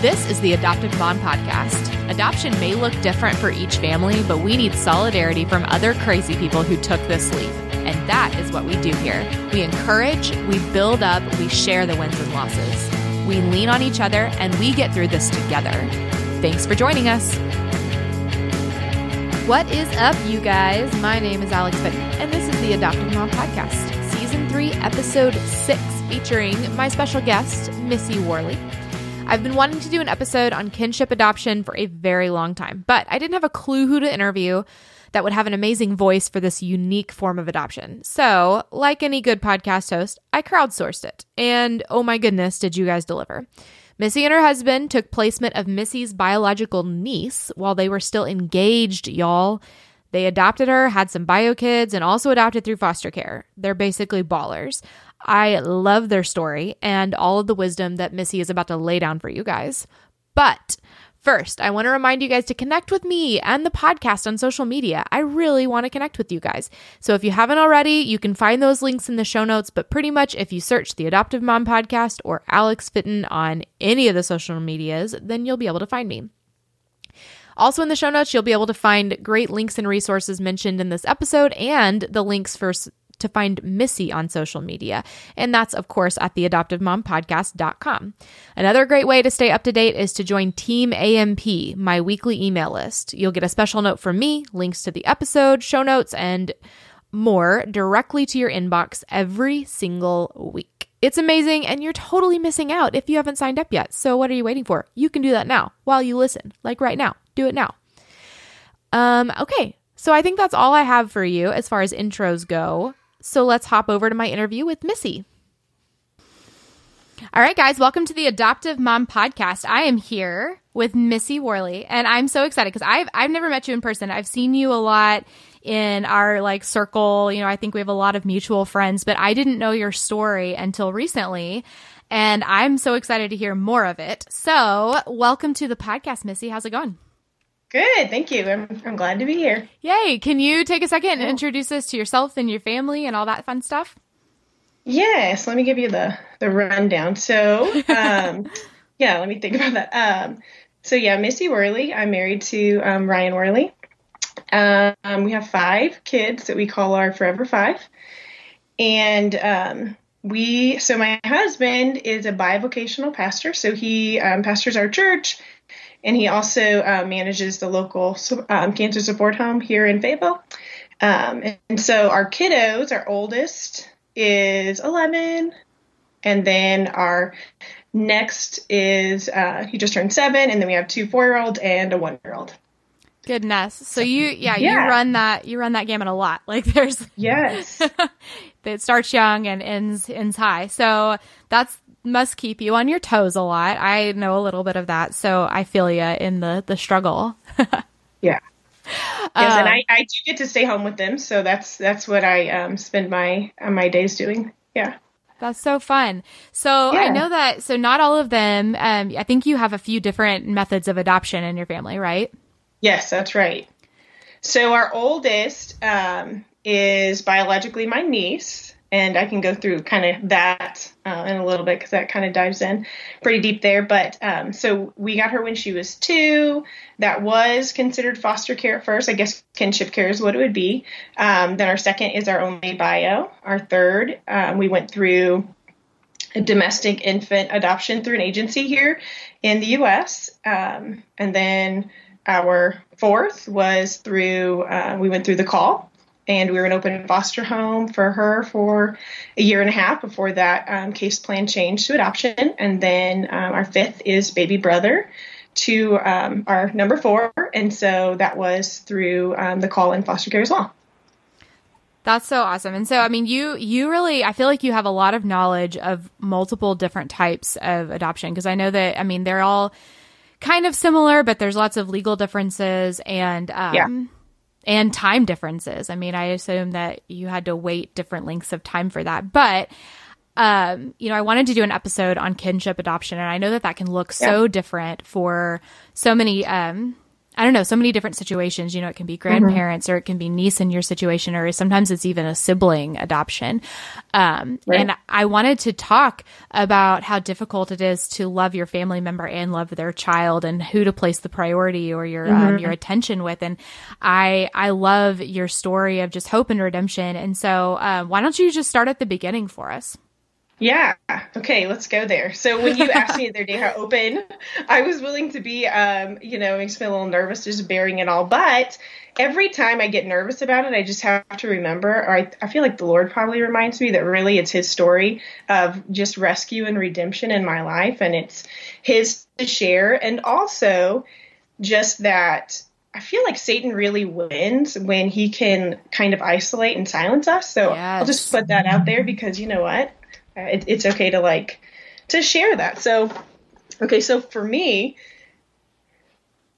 This is the Adoptive Mom Podcast. Adoption may look different for each family, but we need solidarity from other crazy people who took this leap. And that is what we do here. We encourage, we build up, we share the wins and losses. We lean on each other, and we get through this together. Thanks for joining us. What is up, you guys? My name is Alex Fitton, and this is the Adoptive Mom Podcast, Season 3, Episode 6, featuring my special guest, Missy Worley. I've been wanting to do an episode on kinship adoption for a very long time, but I didn't have a clue who to interview that would have an amazing voice for this unique form of adoption. So, like any good podcast host, I crowdsourced it. And oh my goodness, did you guys deliver? Missy and her husband took placement of Missy's biological niece while they were still engaged, y'all. They adopted her, had some bio kids, and also adopted through foster care. They're basically ballers. I love their story and all of the wisdom that Missy is about to lay down for you guys. But First, I want to remind you guys to connect with me and the podcast on social media. I really want to connect with you guys. So if you haven't already, you can find those links in the show notes. But pretty much, if you search the Adoptive Mom Podcast or Alex Fitton on any of the social medias, then you'll be able to find me. Also, in the show notes, you'll be able to find great links and resources mentioned in this episode and the links for to find Missy on social media. And that's, of course, at theadoptivemompodcast.com. Another great way to stay up to date is to join Team AMP, my weekly email list. You'll get a special note from me, links to the episode, show notes, and more directly to your inbox every single week. It's amazing, and you're totally missing out if you haven't signed up yet. So, what are you waiting for? You can do that now while you listen, like right now. Do it now. Um, okay, so I think that's all I have for you as far as intros go. So let's hop over to my interview with Missy. All right, guys, welcome to the Adoptive Mom Podcast. I am here with Missy Worley, and I'm so excited because I've I've never met you in person. I've seen you a lot in our like circle. You know, I think we have a lot of mutual friends, but I didn't know your story until recently. And I'm so excited to hear more of it. So, welcome to the podcast, Missy. How's it going? Good, thank you. I'm, I'm glad to be here. Yay. Can you take a second and introduce us to yourself and your family and all that fun stuff? Yes, let me give you the, the rundown. So, um, yeah, let me think about that. Um, so, yeah, Missy Worley. I'm married to um, Ryan Worley. Um, we have five kids that we call our Forever Five. And um, we, so my husband is a bivocational pastor. So he um, pastors our church and he also uh, manages the local um, cancer support home here in Fayetteville. Um, and so our kiddos, our oldest is 11, and then our next is uh, he just turned seven, and then we have two four year olds and a one year old. Goodness. So you, yeah, yeah, you run that, you run that gamut a lot. Like there's, yes, it starts young and ends ends high. So that's must keep you on your toes a lot. I know a little bit of that, so I feel you in the the struggle. yeah. Yes, and I, I do get to stay home with them, so that's that's what I um, spend my uh, my days doing. Yeah. That's so fun. So yeah. I know that. So not all of them. Um, I think you have a few different methods of adoption in your family, right? Yes, that's right. So our oldest um, is biologically my niece, and I can go through kind of that uh, in a little bit because that kind of dives in pretty deep there. But um, so we got her when she was two. That was considered foster care at first. I guess kinship care is what it would be. Um, then our second is our only bio. Our third, um, we went through a domestic infant adoption through an agency here in the U.S. Um, and then our fourth was through, uh, we went through the call and we were an open foster home for her for a year and a half before that um, case plan changed to adoption. And then um, our fifth is baby brother to um, our number four, and so that was through um, the call in foster care as well. That's so awesome. And so I mean you you really I feel like you have a lot of knowledge of multiple different types of adoption because I know that I mean they're all kind of similar but there's lots of legal differences and um, yeah and time differences. I mean, I assume that you had to wait different lengths of time for that, but um, you know, I wanted to do an episode on kinship adoption, and I know that that can look so different for so many um, I don't know, so many different situations. You know, it can be grandparents mm-hmm. or it can be niece in your situation, or sometimes it's even a sibling adoption. Um, right. And I wanted to talk about how difficult it is to love your family member and love their child and who to place the priority or your, um, mm-hmm. um, your attention with. And I, I love your story of just hope and redemption. And so, uh, why don't you just start at the beginning for us? Yeah. Okay, let's go there. So when you asked me the other day how open, I was willing to be. Um, you know, it makes me a little nervous just bearing it all. But every time I get nervous about it, I just have to remember, or I, I feel like the Lord probably reminds me that really it's His story of just rescue and redemption in my life, and it's His to share, and also just that I feel like Satan really wins when he can kind of isolate and silence us. So yes. I'll just put that out there because you know what? It, it's okay to like to share that. So, okay, so for me,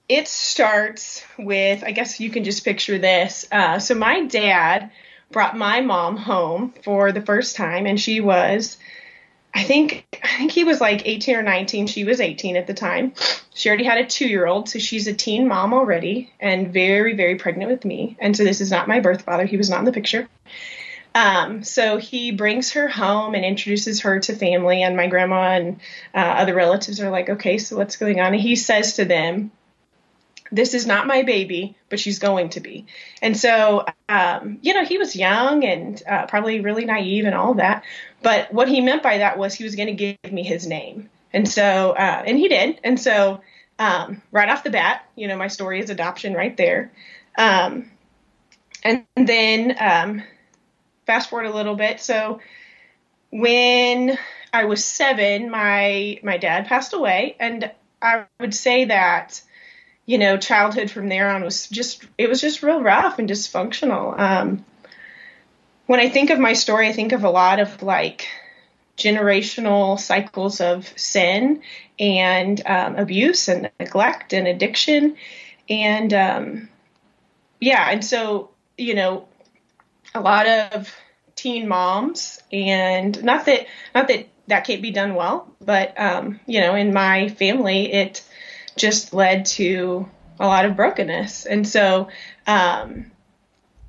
it starts with I guess you can just picture this. Uh, so my dad brought my mom home for the first time, and she was. I think I think he was like 18 or 19. She was 18 at the time. She already had a two year old, so she's a teen mom already, and very very pregnant with me. And so this is not my birth father. He was not in the picture. Um, so he brings her home and introduces her to family, and my grandma and uh, other relatives are like, okay, so what's going on? And he says to them, this is not my baby, but she's going to be. And so, um, you know, he was young and uh, probably really naive and all that. But what he meant by that was he was going to give me his name. And so, uh, and he did. And so, um, right off the bat, you know, my story is adoption right there. Um, and then, um, fast forward a little bit. So when I was seven, my my dad passed away, and I would say that you know childhood from there on was just it was just real rough and dysfunctional. Um, when I think of my story, I think of a lot of like generational cycles of sin and um, abuse and neglect and addiction and um, yeah and so you know a lot of teen moms and not that not that that can't be done well but um, you know in my family it just led to a lot of brokenness. And so um,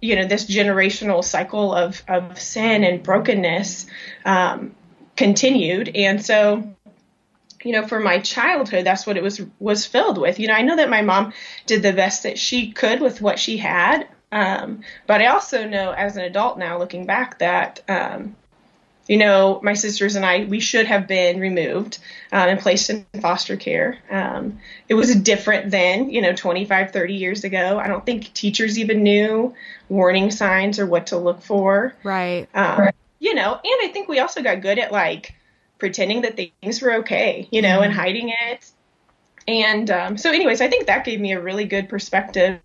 you know this generational cycle of, of sin and brokenness um, continued. And so you know for my childhood that's what it was was filled with. You know i know that my mom did the best that she could with what she had um, but I also know as an adult now, looking back, that um, you know my sisters and I we should have been removed um, and placed in foster care. Um, it was different then, you know, 25, 30 years ago. I don't think teachers even knew warning signs or what to look for. Right. Um, right. You know, and I think we also got good at like pretending that things were okay, you know, mm. and hiding it. And um, so, anyways, I think that gave me a really good perspective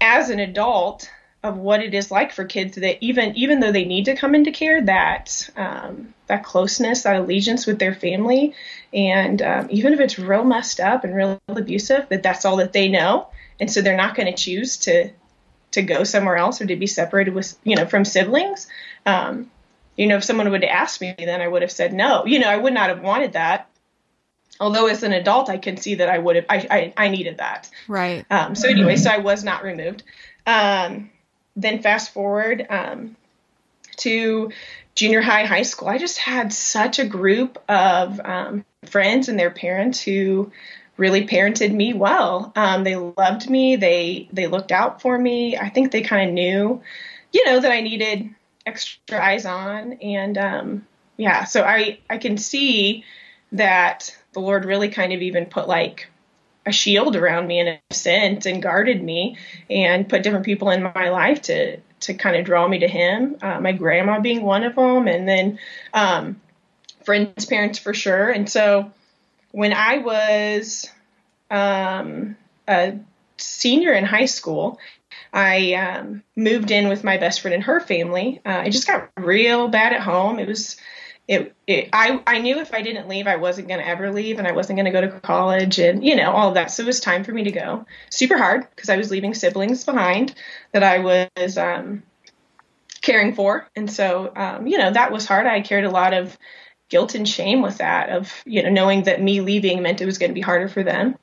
as an adult of what it is like for kids that even even though they need to come into care that um, that closeness that allegiance with their family and um, even if it's real messed up and real abusive that that's all that they know. And so they're not going to choose to to go somewhere else or to be separated with you know from siblings. Um, you know if someone would have asked me then i would have said no. You know i would not have wanted that although as an adult I can see that I would have I I, I needed that. Right. Um, so anyway, so I was not removed. Um, then fast forward um, to junior high, high school. I just had such a group of um, friends and their parents who really parented me well. Um, they loved me. They they looked out for me. I think they kind of knew, you know, that I needed extra eyes on. And um, yeah, so I I can see that the Lord really kind of even put like a shield around me in a sense and guarded me and put different people in my life to to kind of draw me to Him. Uh, my grandma being one of them, and then um, friends' parents for sure. And so when I was um, a senior in high school, I um, moved in with my best friend and her family. Uh, I just got real bad at home. It was it, it, I, I knew if I didn't leave, I wasn't going to ever leave and I wasn't going to go to college and, you know, all of that. So it was time for me to go. Super hard because I was leaving siblings behind that I was um, caring for. And so, um, you know, that was hard. I carried a lot of guilt and shame with that of, you know, knowing that me leaving meant it was going to be harder for them.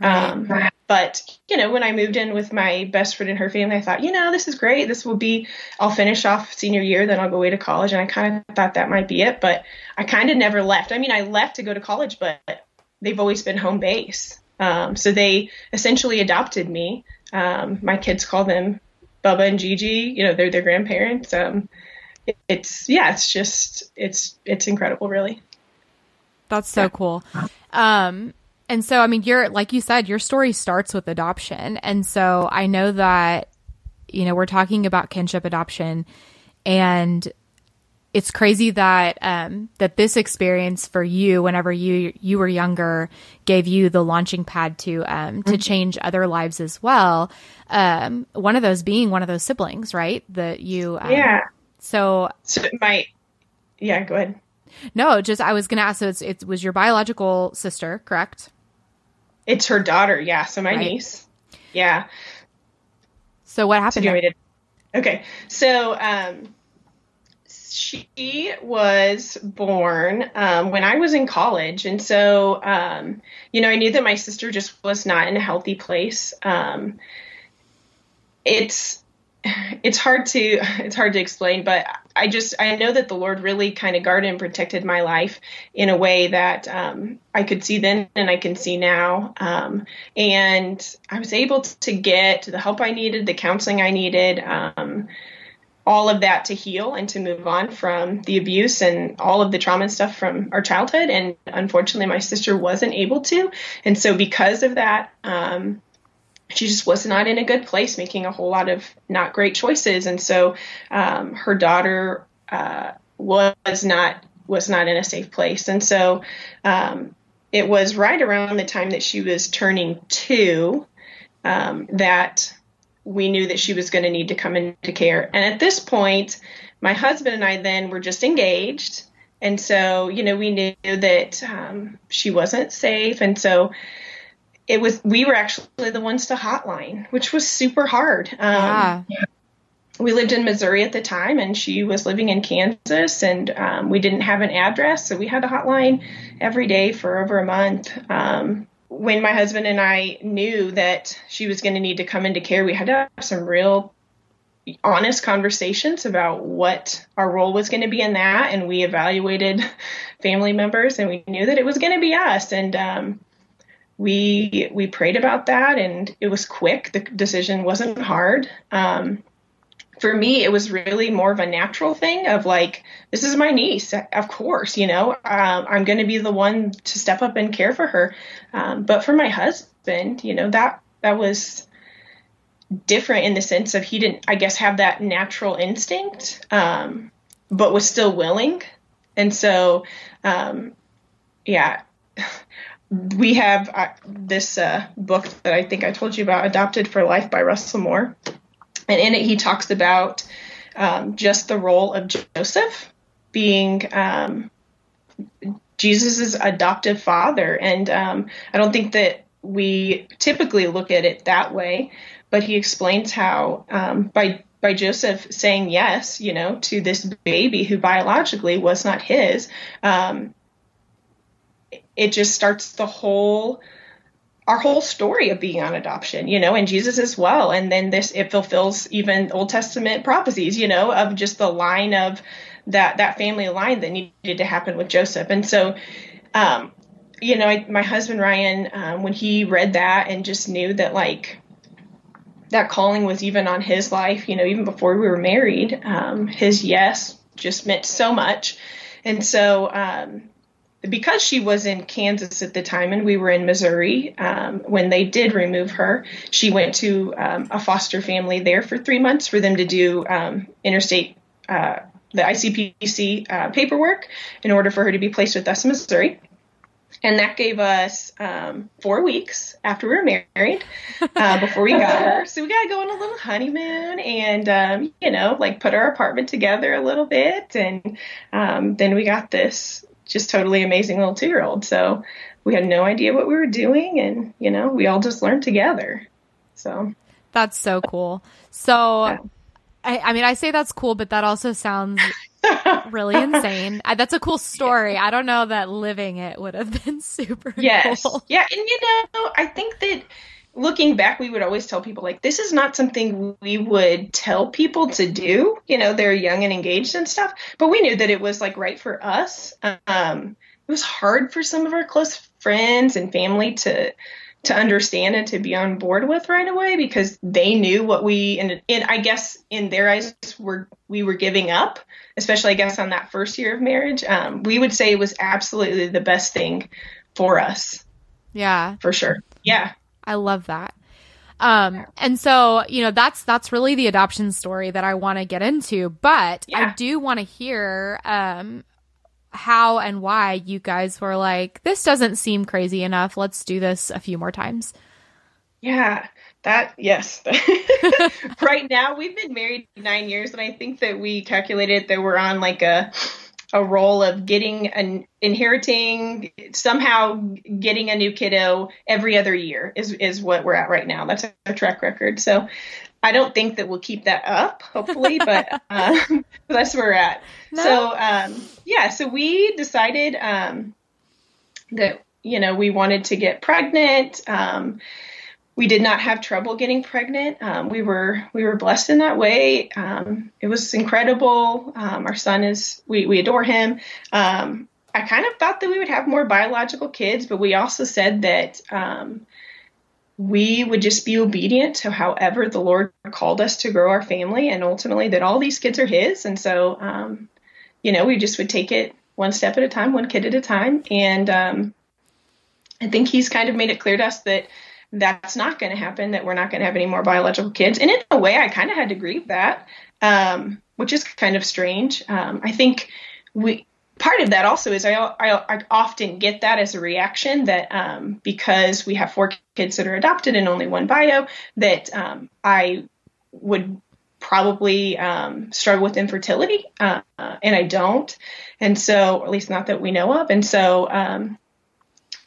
Right. Um, but you know, when I moved in with my best friend and her family, I thought, you know, this is great. This will be. I'll finish off senior year, then I'll go away to college, and I kind of thought that might be it. But I kind of never left. I mean, I left to go to college, but they've always been home base. Um, so they essentially adopted me. Um, my kids call them Bubba and Gigi. You know, they're their grandparents. Um, it, it's yeah, it's just it's it's incredible, really. That's so yeah. cool. Um, and so, I mean, you're, like you said, your story starts with adoption. And so I know that, you know, we're talking about kinship adoption and it's crazy that, um, that this experience for you, whenever you, you were younger, gave you the launching pad to, um, to mm-hmm. change other lives as well. Um, one of those being one of those siblings, right? That you, um, yeah. So, so my, yeah, go ahead. No, just I was going to ask. So it's, it was your biological sister, correct? It's her daughter, yeah. So my right. niece, yeah. So what happened? So okay, so um, she was born um, when I was in college, and so um, you know I knew that my sister just was not in a healthy place. Um, it's it's hard to it's hard to explain, but I just I know that the Lord really kind of guarded and protected my life in a way that um, I could see then and I can see now, um, and I was able to get the help I needed, the counseling I needed. Um, all of that to heal and to move on from the abuse and all of the trauma and stuff from our childhood. And unfortunately, my sister wasn't able to. And so, because of that, um, she just was not in a good place, making a whole lot of not great choices, and so um, her daughter uh, was not was not in a safe place, and so um, it was right around the time that she was turning two um, that we knew that she was going to need to come into care. And at this point, my husband and I then were just engaged, and so you know we knew that um, she wasn't safe, and so it was we were actually the ones to hotline, which was super hard. Um, yeah. We lived in Missouri at the time, and she was living in Kansas, and um, we didn't have an address, so we had a hotline every day for over a month. Um, when my husband and I knew that she was going to need to come into care, we had to have some real honest conversations about what our role was going to be in that, and we evaluated family members, and we knew that it was going to be us, and um, we we prayed about that and it was quick. The decision wasn't hard. Um, for me it was really more of a natural thing of like this is my niece of course you know um, i'm going to be the one to step up and care for her. Um, but for my husband you know that that was different in the sense of he didn't i guess have that natural instinct um, but was still willing. And so um, yeah we have uh, this uh, book that I think I told you about, Adopted for Life by Russell Moore. And in it, he talks about um, just the role of Joseph being um, Jesus' adoptive father. And um, I don't think that we typically look at it that way, but he explains how um, by by Joseph saying yes, you know, to this baby who biologically was not his, um, it just starts the whole our whole story of being on adoption, you know, and Jesus as well. And then this it fulfills even Old Testament prophecies, you know, of just the line of that that family line that needed to happen with Joseph. And so, um, you know, I, my husband Ryan, um, when he read that and just knew that like that calling was even on his life, you know, even before we were married, um, his yes just meant so much. And so, um, because she was in Kansas at the time and we were in Missouri um, when they did remove her, she went to um, a foster family there for three months for them to do um, interstate, uh, the ICPC uh, paperwork in order for her to be placed with us in Missouri. And that gave us um, four weeks after we were married uh, before we got her. So we got to go on a little honeymoon and, um, you know, like put our apartment together a little bit. And um, then we got this just totally amazing little two year old. So we had no idea what we were doing, and you know, we all just learned together. So that's so cool. So, yeah. I, I mean, I say that's cool, but that also sounds really insane. I, that's a cool story. Yeah. I don't know that living it would have been super. Yes. Cool. Yeah, and you know, I think that looking back, we would always tell people like this is not something we would tell people to do. You know, they're young and engaged and stuff, but we knew that it was like right for us. Um, it was hard for some of our close friends and family to to understand and to be on board with right away because they knew what we and, and I guess in their eyes were we were giving up, especially I guess on that first year of marriage. Um, we would say it was absolutely the best thing for us. Yeah, for sure. Yeah, I love that. Um, and so, you know, that's, that's really the adoption story that I want to get into, but yeah. I do want to hear, um, how and why you guys were like, this doesn't seem crazy enough. Let's do this a few more times. Yeah, that, yes. right now, we've been married nine years, and I think that we calculated that we're on like a, a role of getting an inheriting somehow getting a new kiddo every other year is is what we're at right now. That's our track record. So I don't think that we'll keep that up, hopefully, but um, that's where we're at. No. So um, yeah, so we decided um, that you know we wanted to get pregnant. Um, we did not have trouble getting pregnant. Um, we were we were blessed in that way. Um, it was incredible. Um, our son is we we adore him. Um, I kind of thought that we would have more biological kids, but we also said that um, we would just be obedient to however the Lord called us to grow our family, and ultimately that all these kids are His. And so, um, you know, we just would take it one step at a time, one kid at a time, and I think He's kind of made it clear to us that that's not going to happen, that we're not going to have any more biological kids. And in a way, I kind of had to grieve that, um, which is kind of strange. Um, I think we, part of that also is I, I, I, often get that as a reaction that um, because we have four kids that are adopted and only one bio, that um, I would probably um, struggle with infertility, uh, and I don't. And so, at least not that we know of. And so, um,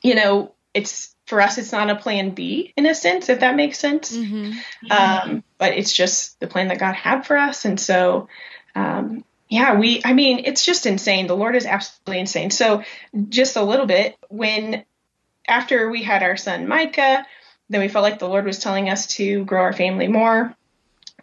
you know, it's for us, it's not a plan B in a sense, if that makes sense. Mm-hmm. Um, but it's just the plan that God had for us. And so, um, yeah, we, I mean, it's just insane. The Lord is absolutely insane. So, just a little bit, when after we had our son Micah, then we felt like the Lord was telling us to grow our family more.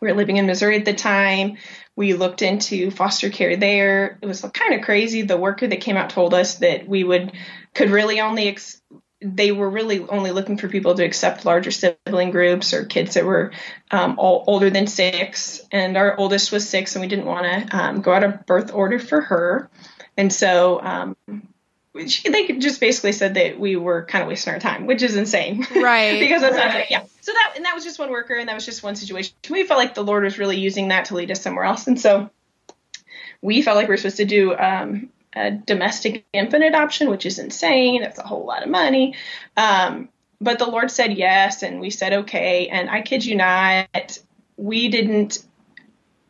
We were living in Missouri at the time. We looked into foster care there. It was kind of crazy. The worker that came out told us that we would could really only ex- they were really only looking for people to accept larger sibling groups or kids that were um, all, older than six. And our oldest was six, and we didn't want to um, go out of birth order for her. And so um, she, they just basically said that we were kind of wasting our time, which is insane. Right. because that's right. not, yeah. So that, and that was just one worker, and that was just one situation. We felt like the Lord was really using that to lead us somewhere else. And so we felt like we were supposed to do um, a domestic infant adoption, which is insane. That's a whole lot of money. Um, but the Lord said yes, and we said okay. And I kid you not, we didn't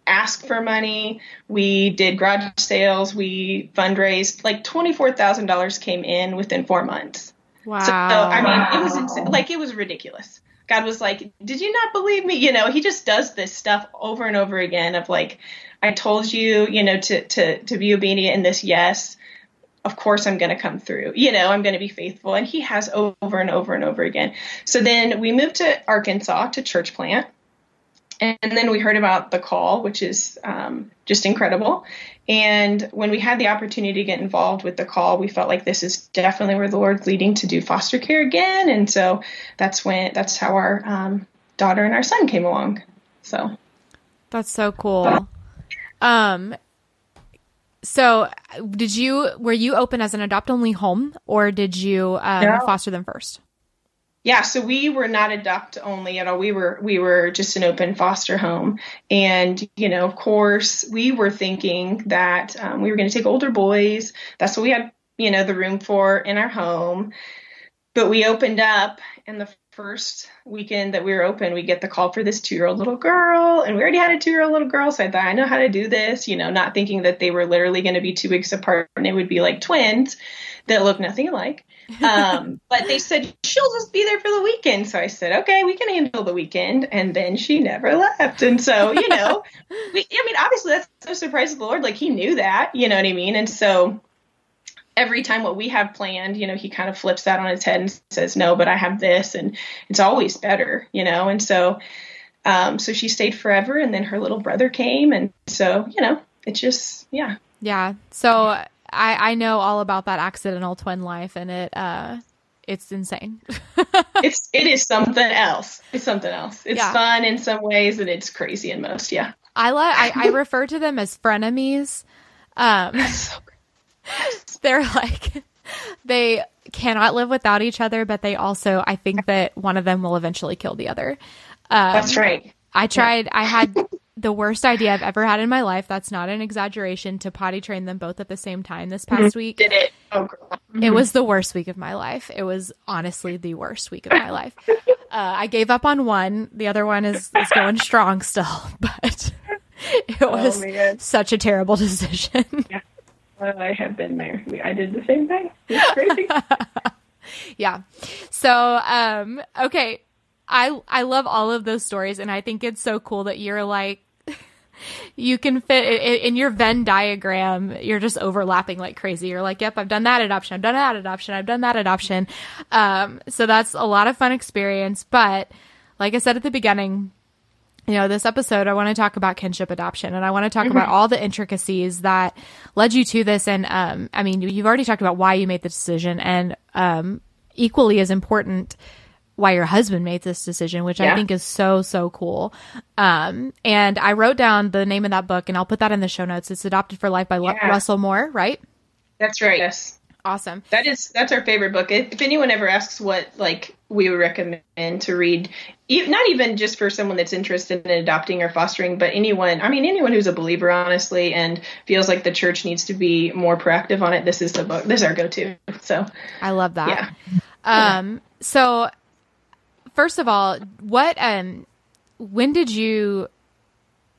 ask for money. We did garage sales. We fundraised. Like $24,000 came in within four months. Wow. So, I mean, it was insane. like, it was ridiculous. God was like, Did you not believe me? You know, he just does this stuff over and over again of like, I told you, you know, to to to be obedient in this yes. Of course I'm going to come through. You know, I'm going to be faithful and he has over and over and over again. So then we moved to Arkansas to church plant. And then we heard about the call, which is um, just incredible. And when we had the opportunity to get involved with the call, we felt like this is definitely where the Lord's leading to do foster care again. And so that's when that's how our um, daughter and our son came along. So that's so cool. Um, so did you were you open as an adopt only home or did you um, no. foster them first? Yeah, so we were not adopt only at all. We were we were just an open foster home, and you know, of course, we were thinking that um, we were going to take older boys. That's what we had, you know, the room for in our home. But we opened up, and the first weekend that we were open, we get the call for this two year old little girl. And we already had a two year old little girl. So I thought, I know how to do this, you know, not thinking that they were literally going to be two weeks apart and they would be like twins that look nothing alike. Um, but they said, she'll just be there for the weekend. So I said, okay, we can handle the weekend. And then she never left. And so, you know, we, I mean, obviously that's no surprise to the Lord. Like he knew that, you know what I mean? And so every time what we have planned, you know, he kind of flips that on his head and says, no, but I have this. And it's always better, you know? And so, um, so she stayed forever and then her little brother came. And so, you know, it's just, yeah. Yeah. So I, I know all about that accidental twin life and it, uh, it's insane. it's it is something else. It's something else. It's yeah. fun in some ways and it's crazy in most. Yeah. I love. I, I refer to them as frenemies. Um, they're like they cannot live without each other, but they also I think that one of them will eventually kill the other. Um, That's right. I tried. Yeah. I had the worst idea I've ever had in my life. That's not an exaggeration to potty train them both at the same time this past mm-hmm. week. Did it? Oh, girl. Mm-hmm. It was the worst week of my life. It was honestly the worst week of my life. Uh, I gave up on one. The other one is, is going strong still, but it oh, was oh, such a terrible decision. Yeah. I have been there. I did the same thing. It's crazy. yeah. So, um, okay. I I love all of those stories, and I think it's so cool that you're like you can fit in your Venn diagram. You're just overlapping like crazy. You're like, yep, I've done that adoption. I've done that adoption. I've done that adoption. Um, so that's a lot of fun experience. But like I said at the beginning, you know, this episode, I want to talk about kinship adoption and I want to talk mm-hmm. about all the intricacies that led you to this. And, um, I mean, you've already talked about why you made the decision and, um, equally as important, why your husband made this decision, which yeah. I think is so, so cool. Um, and I wrote down the name of that book and I'll put that in the show notes. It's Adopted for Life by yeah. Russell Moore, right? That's right. Yes. Awesome. That is, that's our favorite book. If, if anyone ever asks what, like, we would recommend to read, not even just for someone that's interested in adopting or fostering, but anyone, I mean, anyone who's a believer, honestly, and feels like the church needs to be more proactive on it, this is the book. This is our go to. So I love that. Yeah. Um, so first of all, what um when did you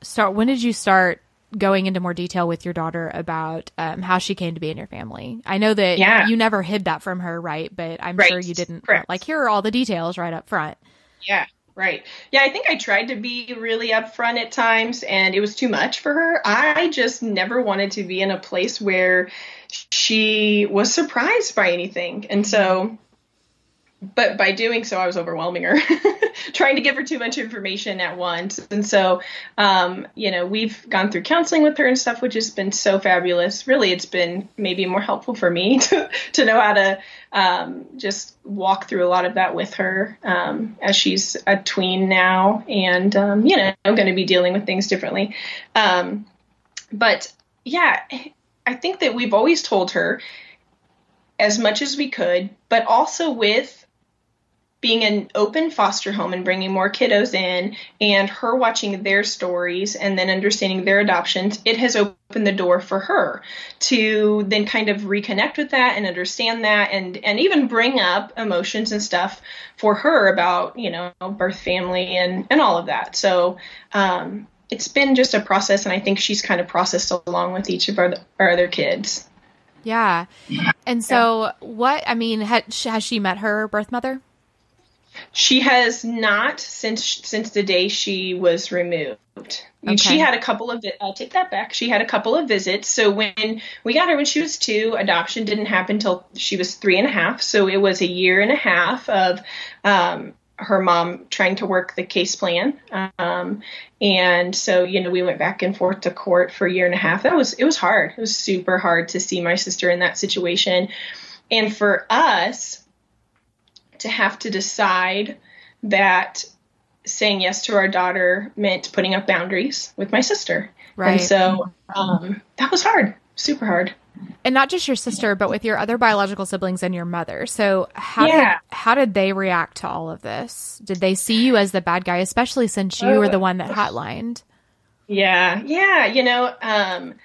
start when did you start going into more detail with your daughter about um, how she came to be in your family? I know that yeah. you never hid that from her, right? But I'm right. sure you didn't Correct. like here are all the details right up front. Yeah. Right. Yeah, I think I tried to be really upfront at times and it was too much for her. I just never wanted to be in a place where she was surprised by anything. And so but by doing so, I was overwhelming her, trying to give her too much information at once. And so, um, you know, we've gone through counseling with her and stuff, which has been so fabulous. Really, it's been maybe more helpful for me to, to know how to um, just walk through a lot of that with her um, as she's a tween now and, um, you know, I'm going to be dealing with things differently. Um, but yeah, I think that we've always told her as much as we could, but also with being an open foster home and bringing more kiddos in and her watching their stories and then understanding their adoptions, it has opened the door for her to then kind of reconnect with that and understand that and and even bring up emotions and stuff for her about, you know, birth family and and all of that. So, um, it's been just a process and I think she's kind of processed along with each of our, our other kids. Yeah. And so yeah. what I mean, has, has she met her birth mother? She has not since since the day she was removed. Okay. She had a couple of I'll take that back. She had a couple of visits. So when we got her when she was two, adoption didn't happen until she was three and a half. So it was a year and a half of um, her mom trying to work the case plan. Um, and so, you know, we went back and forth to court for a year and a half. That was, it was hard. It was super hard to see my sister in that situation. And for us, to have to decide that saying yes to our daughter meant putting up boundaries with my sister. Right. And so um, that was hard, super hard. And not just your sister, but with your other biological siblings and your mother. So how yeah. did how did they react to all of this? Did they see you as the bad guy, especially since you were the one that hotlined? Yeah, yeah. You know, um,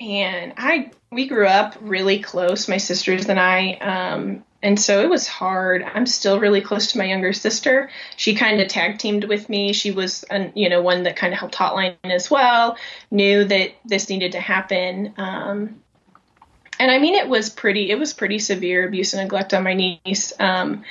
man, I we grew up really close, my sisters and I. Um, and so it was hard. I'm still really close to my younger sister. She kind of tag teamed with me. She was, an, you know, one that kind of helped hotline as well. Knew that this needed to happen. Um, and I mean, it was pretty. It was pretty severe abuse and neglect on my niece. Um,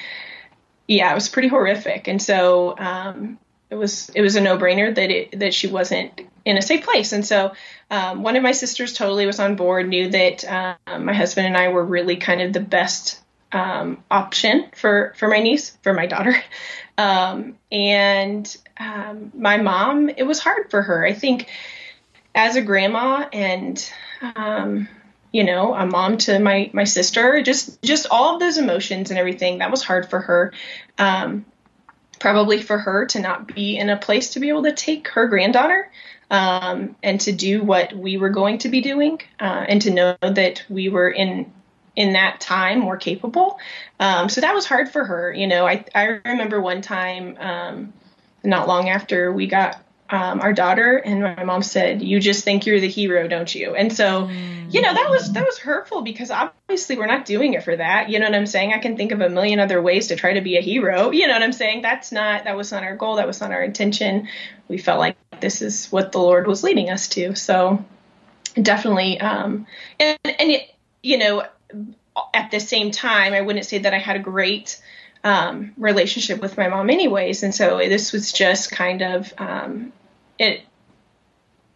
yeah, it was pretty horrific. And so um, it was it was a no brainer that it that she wasn't in a safe place. And so um, one of my sisters totally was on board, knew that um, my husband and I were really kind of the best um, option for for my niece, for my daughter. Um, and um, my mom, it was hard for her. I think as a grandma and um, you know a mom to my my sister, just just all of those emotions and everything that was hard for her. Um, probably for her to not be in a place to be able to take her granddaughter um, and to do what we were going to be doing uh, and to know that we were in in that time more capable. Um, so that was hard for her. You know, I, I remember one time, um, not long after we got um, our daughter and my mom said, you just think you're the hero, don't you? And so, you know, that was, that was hurtful because obviously we're not doing it for that. You know what I'm saying? I can think of a million other ways to try to be a hero. You know what I'm saying? That's not, that was not our goal. That was not our intention. We felt like this is what the Lord was leading us to. So definitely, um, and, and, you know, at the same time, I wouldn't say that I had a great um, relationship with my mom, anyways. And so this was just kind of um, it,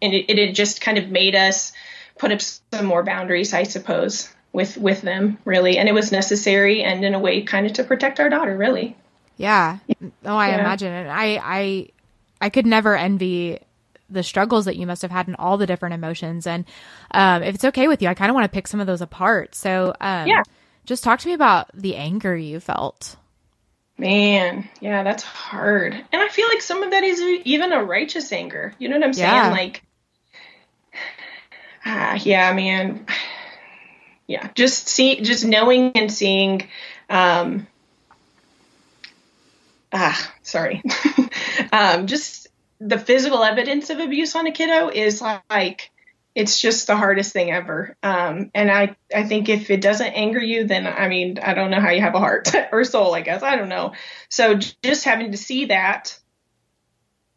and it, it just kind of made us put up some more boundaries, I suppose, with with them, really. And it was necessary, and in a way, kind of to protect our daughter, really. Yeah. Oh, I yeah. imagine it. I I I could never envy the struggles that you must have had and all the different emotions. And um, if it's okay with you, I kind of want to pick some of those apart. So um, yeah, just talk to me about the anger you felt. Man, yeah, that's hard. And I feel like some of that is even a righteous anger. You know what I'm saying? Yeah. Like, ah, yeah, man. Yeah, just see, just knowing and seeing, um, ah, sorry, um, just the physical evidence of abuse on a kiddo is like it's just the hardest thing ever. Um, and I, I think if it doesn't anger you, then I mean, I don't know how you have a heart or soul, I guess. I don't know. So just having to see that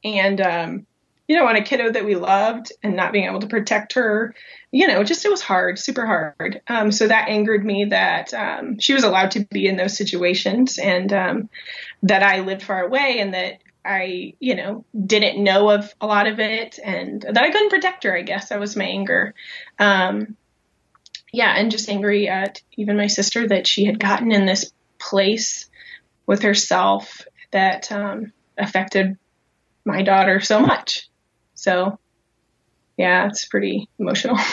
and, um, you know, on a kiddo that we loved and not being able to protect her, you know, just it was hard, super hard. Um, so that angered me that um, she was allowed to be in those situations and um, that I lived far away and that I, you know, didn't know of a lot of it and that I couldn't protect her, I guess. That was my anger. Um, yeah, and just angry at even my sister that she had gotten in this place with herself that um, affected my daughter so much. So, yeah, it's pretty emotional.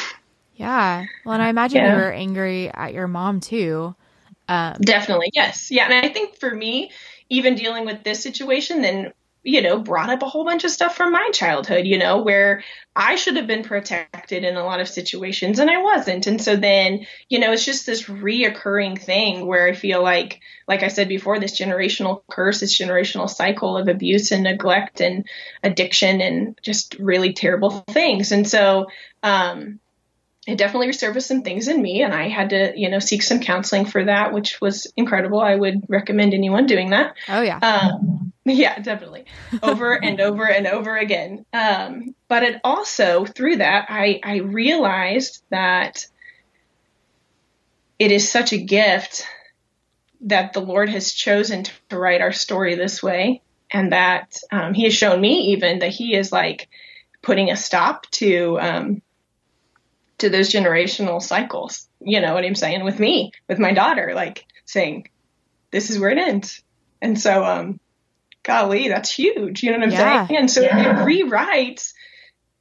Yeah. Well, and I imagine yeah. you were angry at your mom too. Um, Definitely, yes. Yeah. And I think for me, even dealing with this situation, then you know, brought up a whole bunch of stuff from my childhood, you know, where I should have been protected in a lot of situations and I wasn't. And so then, you know, it's just this reoccurring thing where I feel like, like I said before, this generational curse, this generational cycle of abuse and neglect and addiction and just really terrible things. And so, um, it definitely resurfaced some things in me and I had to, you know, seek some counseling for that, which was incredible. I would recommend anyone doing that. Oh yeah. Um, yeah, definitely. Over and over and over again. Um, but it also through that, I, I realized that it is such a gift that the Lord has chosen to write our story this way. And that um, he has shown me even that he is like putting a stop to, um, to those generational cycles. You know what I'm saying? With me, with my daughter, like saying, this is where it ends. And so, um, golly, that's huge. You know what I'm yeah. saying? And so yeah. it rewrites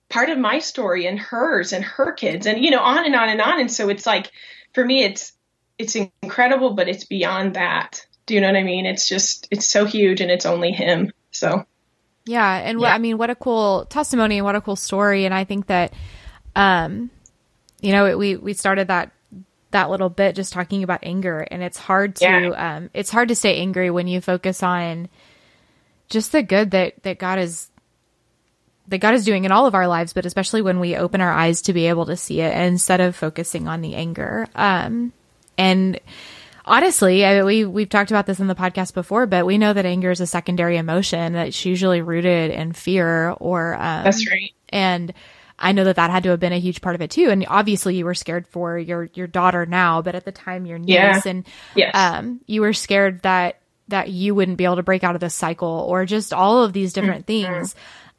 part of my story and hers and her kids and, you know, on and on and on. And so it's like, for me, it's, it's incredible, but it's beyond that. Do you know what I mean? It's just, it's so huge and it's only him. So. Yeah. And yeah. What, I mean, what a cool testimony and what a cool story. And I think that, um, you know, we we started that that little bit just talking about anger, and it's hard to yeah. um, it's hard to stay angry when you focus on just the good that that God is that God is doing in all of our lives, but especially when we open our eyes to be able to see it instead of focusing on the anger. Um, and honestly, I, we we've talked about this in the podcast before, but we know that anger is a secondary emotion that's usually rooted in fear or um, that's right. And I know that that had to have been a huge part of it too. And obviously, you were scared for your your daughter now, but at the time, your niece, yeah. and yes. um, you were scared that that you wouldn't be able to break out of this cycle, or just all of these different mm-hmm. things.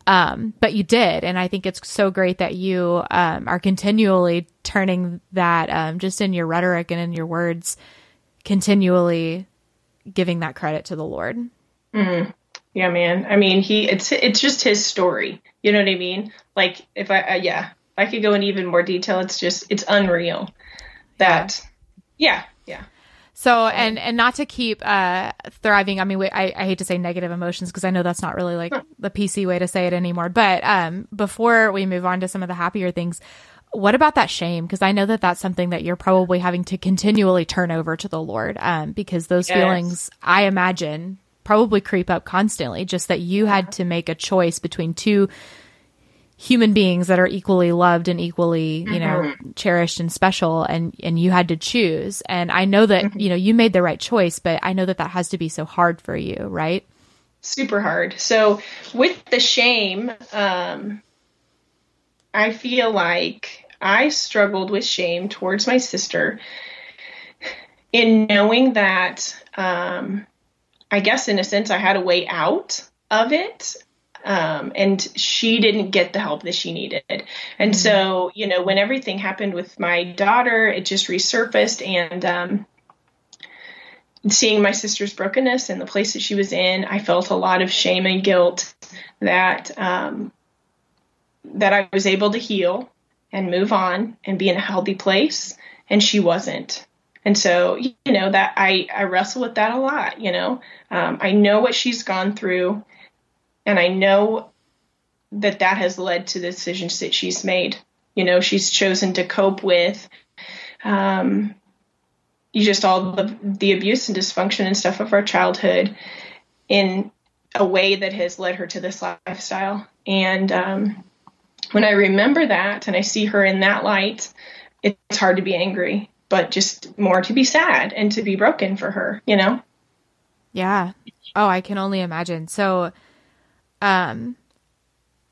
Um, but you did. And I think it's so great that you um, are continually turning that um, just in your rhetoric and in your words, continually giving that credit to the Lord. Mm-hmm. Yeah, man. I mean, he it's it's just his story. You know what I mean? Like if I uh, yeah, if I could go in even more detail, it's just it's unreal. That yeah, yeah. So and and not to keep uh thriving. I mean, I, I hate to say negative emotions because I know that's not really like the PC way to say it anymore. But um, before we move on to some of the happier things, what about that shame? Because I know that that's something that you're probably having to continually turn over to the Lord. Um, because those yes. feelings, I imagine, probably creep up constantly. Just that you had to make a choice between two human beings that are equally loved and equally, you know, mm-hmm. cherished and special and and you had to choose. And I know that, mm-hmm. you know, you made the right choice, but I know that that has to be so hard for you, right? Super hard. So with the shame, um I feel like I struggled with shame towards my sister in knowing that um I guess in a sense I had a way out of it um, and she didn't get the help that she needed. And mm-hmm. so, you know, when everything happened with my daughter, it just resurfaced and, um, seeing my sister's brokenness and the place that she was in, I felt a lot of shame and guilt that, um, that I was able to heal and move on and be in a healthy place. And she wasn't. And so, you know, that I, I wrestle with that a lot, you know, um, I know what she's gone through and I know that that has led to the decisions that she's made. You know, she's chosen to cope with um, you just all the, the abuse and dysfunction and stuff of our childhood in a way that has led her to this lifestyle. And um, when I remember that and I see her in that light, it's hard to be angry, but just more to be sad and to be broken for her, you know? Yeah. Oh, I can only imagine. So, um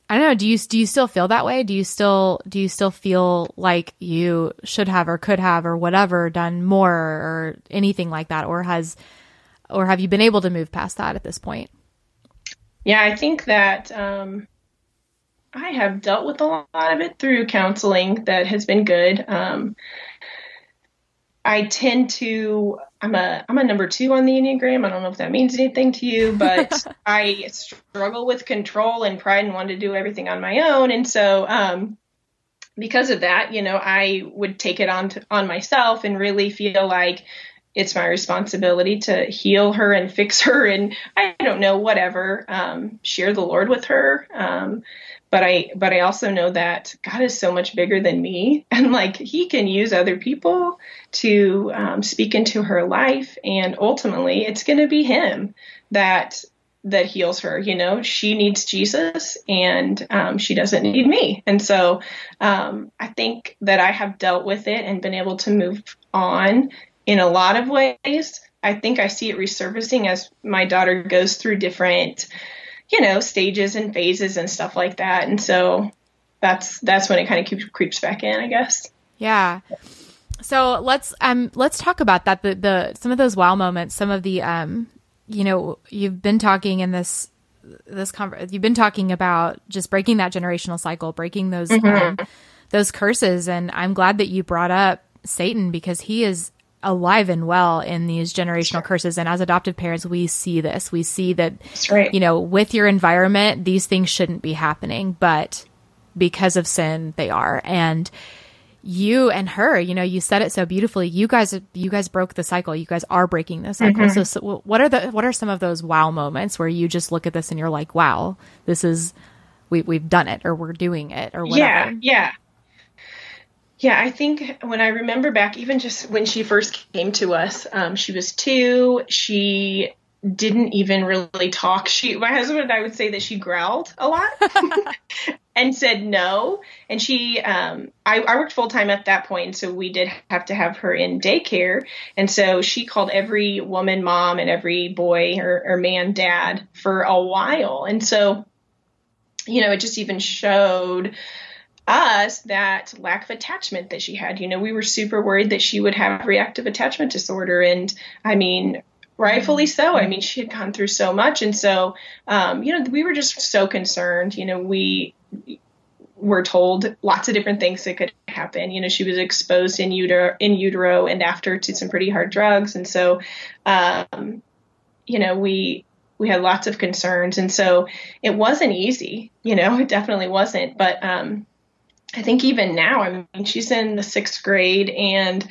I don't know, do you do you still feel that way? Do you still do you still feel like you should have or could have or whatever done more or anything like that or has or have you been able to move past that at this point? Yeah, I think that um I have dealt with a lot of it through counseling that has been good. Um, I tend to I'm a I'm a number two on the Enneagram. I don't know if that means anything to you, but I struggle with control and pride and want to do everything on my own. And so um, because of that, you know, I would take it on to, on myself and really feel like it's my responsibility to heal her and fix her and I don't know whatever um, share the Lord with her. Um, but I but I also know that God is so much bigger than me, and like He can use other people to um, speak into her life, and ultimately, it's going to be Him that that heals her. You know, she needs Jesus, and um, she doesn't need me. And so, um, I think that I have dealt with it and been able to move on in a lot of ways. I think I see it resurfacing as my daughter goes through different you know, stages and phases and stuff like that. And so that's that's when it kind of keeps, creeps back in, I guess. Yeah. So let's um let's talk about that. The the some of those wow moments, some of the um you know you've been talking in this this conference you've been talking about just breaking that generational cycle, breaking those mm-hmm. um, those curses, and I'm glad that you brought up Satan because he is alive and well in these generational sure. curses. And as adoptive parents, we see this. We see that, right. you know, with your environment, these things shouldn't be happening, but because of sin, they are. And you and her, you know, you said it so beautifully. You guys, you guys broke the cycle. You guys are breaking the cycle. Mm-hmm. So, so, what are the, what are some of those wow moments where you just look at this and you're like, wow, this is, we, we've done it or we're doing it or whatever. Yeah. Yeah. Yeah, I think when I remember back, even just when she first came to us, um, she was two. She didn't even really talk. She, my husband and I would say that she growled a lot and said no. And she, um, I, I worked full time at that point, so we did have to have her in daycare. And so she called every woman mom and every boy or, or man dad for a while. And so, you know, it just even showed us that lack of attachment that she had. You know, we were super worried that she would have reactive attachment disorder. And I mean, rightfully so. I mean, she had gone through so much, and so um, you know, we were just so concerned. You know, we were told lots of different things that could happen. You know, she was exposed in utero, in utero, and after to some pretty hard drugs, and so, um, you know, we we had lots of concerns, and so it wasn't easy. You know, it definitely wasn't. But um, I think even now, I mean, she's in the sixth grade, and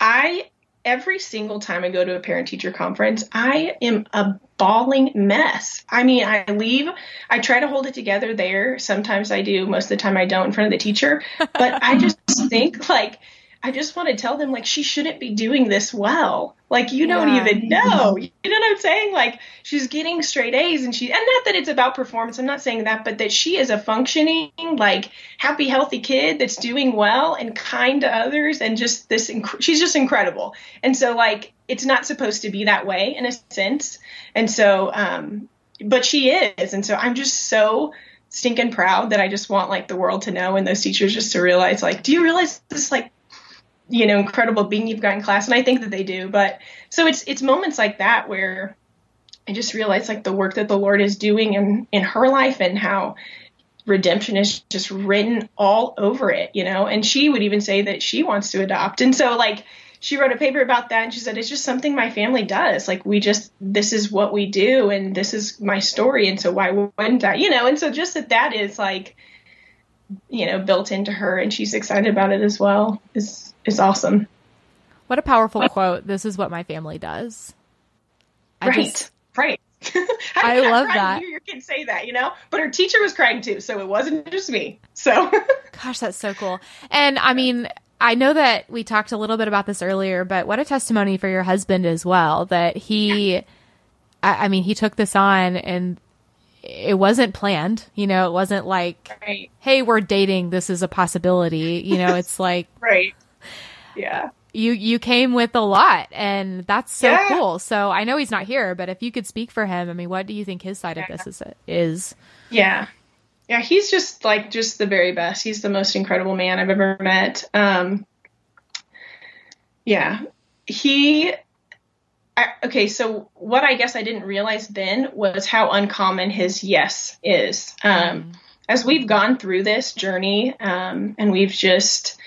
I every single time I go to a parent teacher conference, I am a bawling mess. I mean, I leave, I try to hold it together there. Sometimes I do, most of the time I don't in front of the teacher. But I just think like I just want to tell them like she shouldn't be doing this well. Like you don't yeah. even know. You know what I'm saying? Like she's getting straight A's and she and not that it's about performance. I'm not saying that, but that she is a functioning like happy healthy kid that's doing well and kind to others and just this inc- she's just incredible. And so like it's not supposed to be that way in a sense. And so um but she is. And so I'm just so stinking proud that I just want like the world to know and those teachers just to realize like do you realize this like you know incredible being you've got in class and i think that they do but so it's it's moments like that where i just realize like the work that the lord is doing in in her life and how redemption is just written all over it you know? And she would even say that she wants to adopt. And so like she wrote a paper about that and she said it's just something my family does. Like we just this is what we do and this is my story and so why wouldn't i? You know and so just that that is like you know built into her and she's excited about it as well is is awesome. What a powerful quote. This is what my family does. I right. Just, right. I, I love that. Hear your kid say that, you know. But her teacher was crying too, so it wasn't just me. So, gosh, that's so cool. And I mean, I know that we talked a little bit about this earlier, but what a testimony for your husband as well. That he, yeah. I, I, mean, he took this on, and it wasn't planned. You know, it wasn't like, right. "Hey, we're dating. This is a possibility." You know, it's like, right yeah. You you came with a lot and that's so yeah. cool. So i know he's not here but if you could speak for him i mean what do you think his side yeah. of this is is? Yeah. Yeah he's just like just the very best. He's the most incredible man i've ever met. Um yeah. He I, okay so what i guess i didn't realize then was how uncommon his yes is. Um mm. as we've gone through this journey um and we've just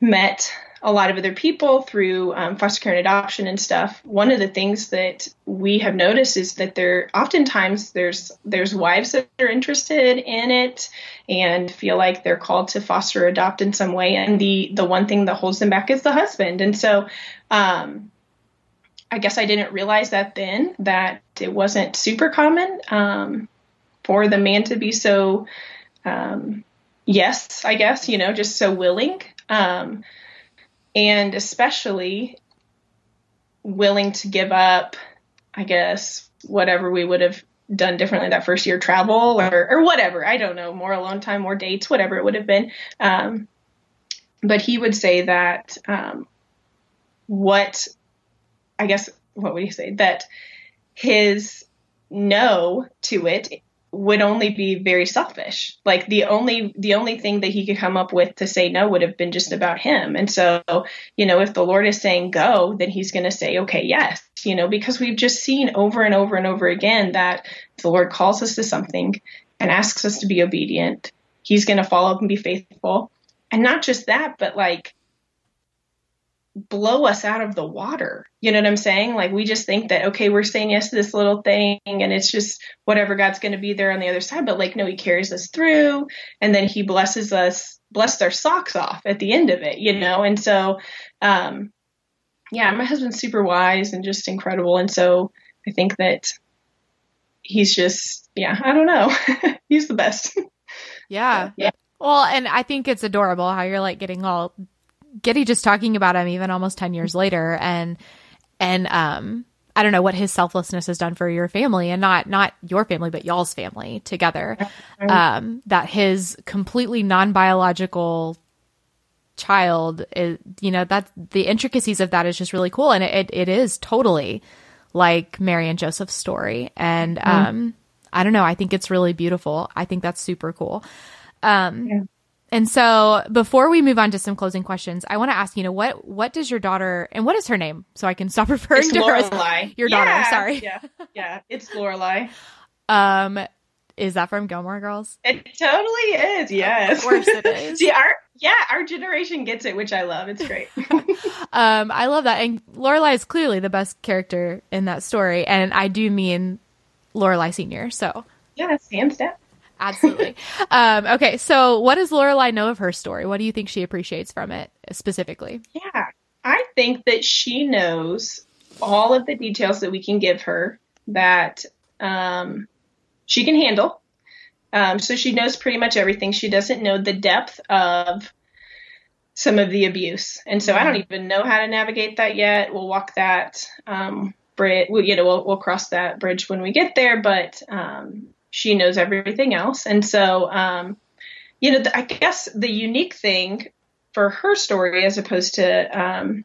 met a lot of other people through um, foster care and adoption and stuff. One of the things that we have noticed is that there oftentimes there's there's wives that are interested in it and feel like they're called to foster or adopt in some way, and the the one thing that holds them back is the husband. And so, um, I guess I didn't realize that then that it wasn't super common um, for the man to be so. Um, yes, I guess, you know, just so willing. Um, and especially willing to give up, I guess, whatever we would have done differently that first year travel or, or whatever. I don't know, more alone time, more dates, whatever it would have been. Um, but he would say that um, what, I guess, what would he say? That his no to it would only be very selfish. Like the only the only thing that he could come up with to say no would have been just about him. And so, you know, if the Lord is saying go, then he's going to say okay, yes, you know, because we've just seen over and over and over again that the Lord calls us to something and asks us to be obedient, he's going to follow up and be faithful. And not just that, but like blow us out of the water. You know what I'm saying? Like we just think that okay, we're saying yes to this little thing and it's just whatever God's going to be there on the other side, but like no, he carries us through and then he blesses us, blesses our socks off at the end of it, you know? And so um yeah, my husband's super wise and just incredible and so I think that he's just yeah, I don't know. he's the best. Yeah. yeah. Well, and I think it's adorable how you're like getting all Getty just talking about him even almost 10 years later and and um I don't know what his selflessness has done for your family and not not your family but y'all's family together. Um that his completely non-biological child is you know that the intricacies of that is just really cool and it it, is totally like Mary and Joseph's story and mm-hmm. um I don't know I think it's really beautiful. I think that's super cool. Um yeah And so before we move on to some closing questions, I want to ask, you know, what what does your daughter and what is her name? So I can stop referring It's to her Lorelai. as your daughter. Sorry. Yeah, yeah, it's Lorelai. Um is that from Gilmore Girls? It totally is. Yes, Of course it is. See, our yeah, our generation gets it, which I love. It's great. Um, I love that. And Lorelai is clearly the best character in that story. And I do mean Lorelai Sr. So yes, hands down. Absolutely. um, okay. So what does Lorelai know of her story? What do you think she appreciates from it specifically? Yeah, I think that she knows all of the details that we can give her that um, she can handle. Um, so she knows pretty much everything. She doesn't know the depth of some of the abuse, and so I don't even know how to navigate that yet. We'll walk that um, bridge. We'll, you know, we'll, we'll cross that bridge when we get there. But um, she knows everything else, and so um, you know, I guess the unique thing for her story as opposed to um,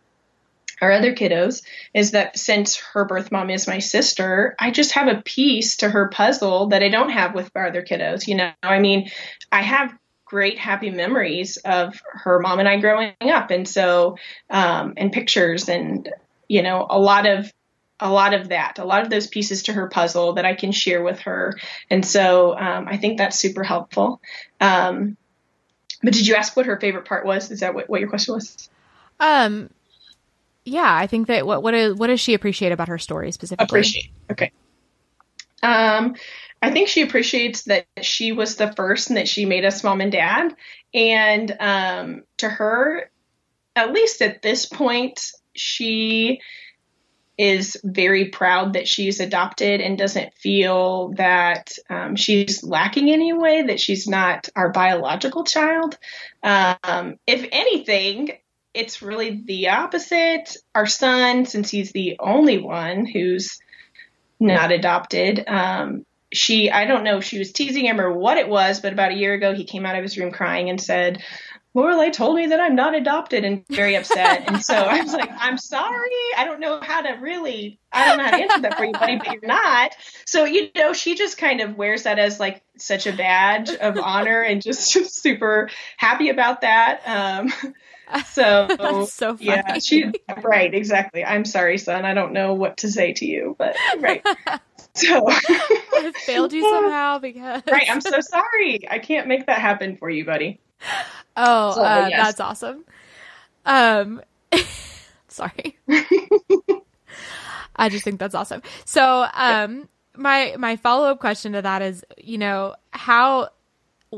our other kiddos is that since her birth mom is my sister, I just have a piece to her puzzle that I don't have with our other kiddos. You know, I mean, I have great happy memories of her mom and I growing up, and so um, and pictures and you know a lot of a lot of that, a lot of those pieces to her puzzle that I can share with her, and so um, I think that's super helpful. Um, but did you ask what her favorite part was? Is that what, what your question was? Um, yeah, I think that what what is, what does she appreciate about her story specifically? Appreciate. Okay. Um, I think she appreciates that she was the first and that she made us mom and dad. And um, to her, at least at this point, she is very proud that she's adopted and doesn't feel that um, she's lacking in any way, that she's not our biological child. Um, if anything, it's really the opposite. Our son, since he's the only one who's not adopted, um, she, I don't know if she was teasing him or what it was, but about a year ago, he came out of his room crying and said, Lorelai told me that I'm not adopted and very upset. and so I was like, I'm sorry. I don't know how to really, I don't know how to answer that for you, buddy, but you're not. So, you know, she just kind of wears that as like such a badge of honor and just super happy about that. Um, so, That's so funny. yeah, she, right, exactly. I'm sorry, son. I don't know what to say to you, but right. So, I failed you somehow because right, I'm so sorry. I can't make that happen for you, buddy. Oh, So, uh, yes. that's awesome. Um, sorry. I just think that's awesome. So, um, my my follow up question to that is, you know, how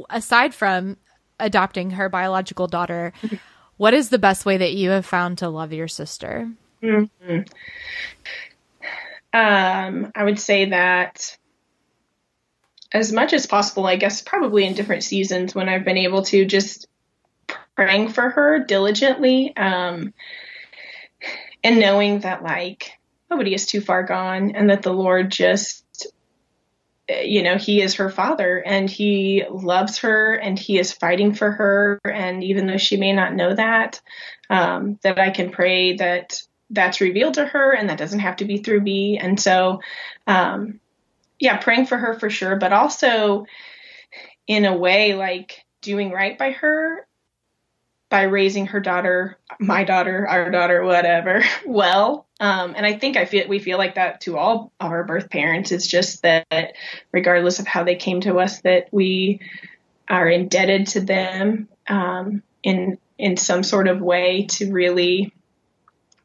aside from adopting her biological daughter, what is the best way that you have found to love your sister? Mhm. Um, I would say that as much as possible, I guess probably in different seasons when I've been able to just praying for her diligently, um, and knowing that like nobody is too far gone and that the Lord just you know, he is her father and he loves her and he is fighting for her. And even though she may not know that, um, that I can pray that that's revealed to her and that doesn't have to be through me. And so, um, yeah, praying for her for sure, but also in a way like doing right by her by raising her daughter, my daughter, our daughter, whatever, well. Um, and I think I feel we feel like that to all of our birth parents. It's just that regardless of how they came to us, that we are indebted to them um, in in some sort of way to really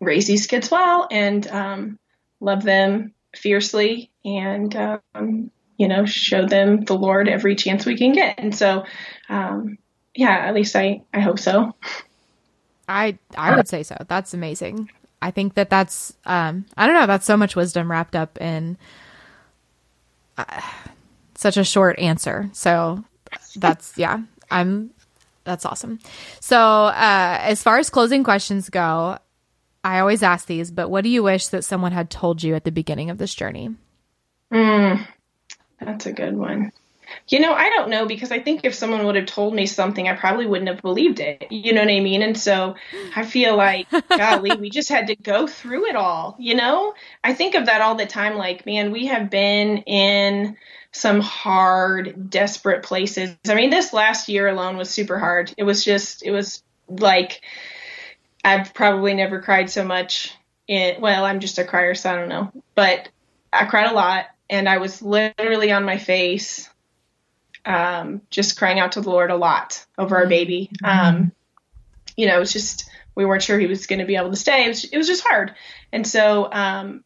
raise these kids well and um, love them fiercely and um, you know show them the Lord every chance we can get. And so um, yeah, at least I, I hope so. I I would say so. That's amazing. I think that that's um I don't know, that's so much wisdom wrapped up in uh, such a short answer. So that's yeah, I'm that's awesome. So, uh as far as closing questions go, I always ask these, but what do you wish that someone had told you at the beginning of this journey? Mm, that's a good one. You know, I don't know because I think if someone would have told me something, I probably wouldn't have believed it. You know what I mean? And so I feel like, golly, we just had to go through it all. You know, I think of that all the time. Like, man, we have been in some hard, desperate places. I mean, this last year alone was super hard. It was just, it was like, I've probably never cried so much. In, well, I'm just a crier, so I don't know. But I cried a lot, and I was literally on my face um, just crying out to the Lord a lot over our baby. Mm-hmm. Um, you know, it was just we weren't sure he was going to be able to stay. It was, it was just hard, and so um,